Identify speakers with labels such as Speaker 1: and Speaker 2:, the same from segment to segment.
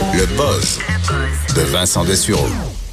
Speaker 1: Le buzz de Vincent Dessureau.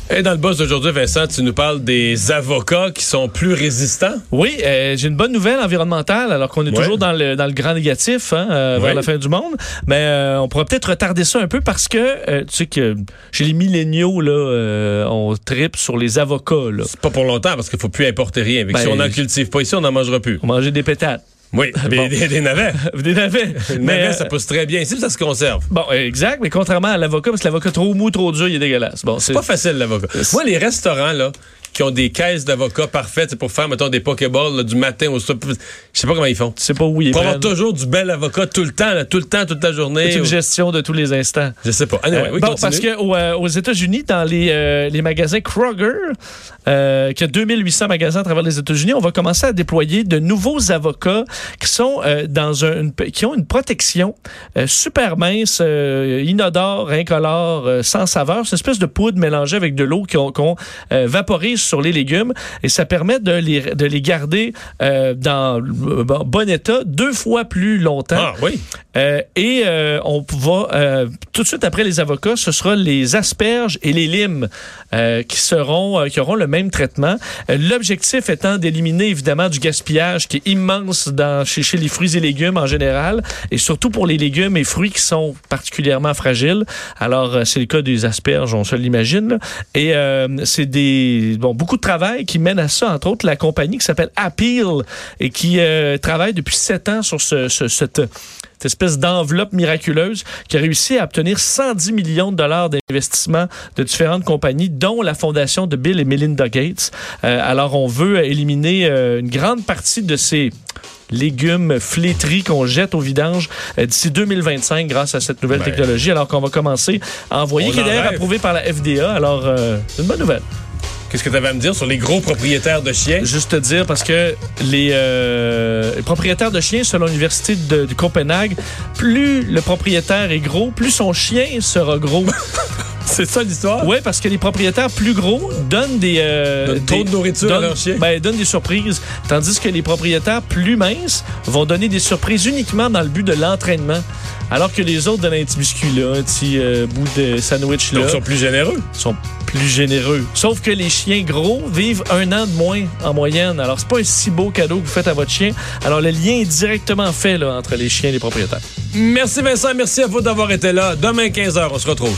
Speaker 2: Et dans le boss d'aujourd'hui, Vincent, tu nous parles des avocats qui sont plus résistants.
Speaker 3: Oui, euh, j'ai une bonne nouvelle environnementale, alors qu'on est
Speaker 2: Ouais.
Speaker 3: toujours dans le, dans le grand négatif hein, euh, vers la fin du monde. Mais euh, on pourrait peut-être retarder ça un peu parce que, euh, tu sais que chez les milléniaux, là, euh, on tripe sur les avocats. Là.
Speaker 2: C'est pas pour longtemps parce qu'il faut plus importer rien.
Speaker 3: Ben,
Speaker 2: si on n'en cultive pas ici, on n'en mangera plus.
Speaker 3: On mangeait des pétates.
Speaker 2: Oui, des,
Speaker 3: Bon.
Speaker 2: des- des navets.
Speaker 3: Des navets. Mais,
Speaker 2: navets,
Speaker 3: euh,
Speaker 2: ça pousse très bien ici, ça se conserve.
Speaker 3: Bon, exact, mais contrairement à l'avocat, parce que l'avocat trop mou, trop dur, il est dégueulasse. Bon,
Speaker 2: C'est pas facile, l'avocat. Moi, les restaurants, là, qui ont des caisses d'avocats parfaites pour faire, mettons, des pokéballs là, du matin au soir, je sais pas comment ils font.
Speaker 3: Tu sais pas où il est.
Speaker 2: Pour avoir toujours du bel avocat tout le temps, là, tout le temps, toute la journée.
Speaker 3: C'est une
Speaker 2: ou-
Speaker 3: gestion de tous les instants.
Speaker 2: Je sais pas. Anyway,
Speaker 3: Euh,
Speaker 2: oui,
Speaker 3: bon, parce que euh, aux États-Unis, dans les, euh, les magasins Kroger, qui a 2800 magasins à travers les États-Unis, on va commencer à déployer de nouveaux avocats qui sont dans un, une- qui ont une protection super mince, inodore, incolore, sans saveur. C'est une espèce de poudre mélangée avec de l'eau qu'on euh, vaporise sur les légumes et ça permet de les, de les garder euh, dans bon, bon état deux fois plus longtemps.
Speaker 2: Ah, oui.
Speaker 3: Euh, et euh, on va tout de suite après les avocats, ce sera les asperges et les limes euh, qui seront euh, qui auront le même traitement. Euh, L'objectif étant d'éliminer évidemment du gaspillage qui est immense dans chez, chez les fruits et légumes en général et surtout pour les légumes et fruits qui sont particulièrement fragiles. Alors c'est le cas des asperges, on se l'imagine. Et c'est des bon beaucoup de travail qui mène à ça entre autres la compagnie qui s'appelle Appeal et qui travaille depuis sept ans sur ce, ce- cette cette espèce d'enveloppe miraculeuse qui a réussi à obtenir 110 millions de dollars d'investissement de différentes compagnies, dont la fondation de Bill et Melinda Gates. Euh, alors, on veut éliminer euh, une grande partie de ces légumes flétris qu'on jette au vidange euh, d'ici 2025 grâce à cette nouvelle
Speaker 2: Ben.
Speaker 3: technologie, alors qu'on va commencer à envoyer, qui est d'ailleurs approuvé par la FDA. Alors, c'est une bonne nouvelle.
Speaker 2: Qu'est-ce que tu avais à me dire sur les gros propriétaires de chiens?
Speaker 3: Juste te dire, parce que les, euh, les propriétaires de chiens, selon l'Université de, de Copenhague, plus le propriétaire est gros, plus son chien sera gros.
Speaker 2: C'est ça l'histoire?
Speaker 3: Oui, parce que les propriétaires plus gros donnent des... euh,
Speaker 2: Donnent trop
Speaker 3: des-
Speaker 2: de nourriture à leurs chiens.
Speaker 3: Ben, donnent des surprises. Tandis que les propriétaires plus minces vont donner des surprises uniquement dans le but de l'entraînement. Alors que les autres donnent un petit biscuit là, un petit euh, bout de sandwich là
Speaker 2: Donc, ils sont plus généreux.
Speaker 3: sont plus généreux. Sauf que les chiens gros vivent un an de moins en moyenne. Alors, c'est pas un si beau cadeau que vous faites à votre chien. Alors, le lien est directement fait là, entre les chiens et les propriétaires.
Speaker 2: Merci Vincent, merci à vous d'avoir été là. Demain 15h, on se retrouve.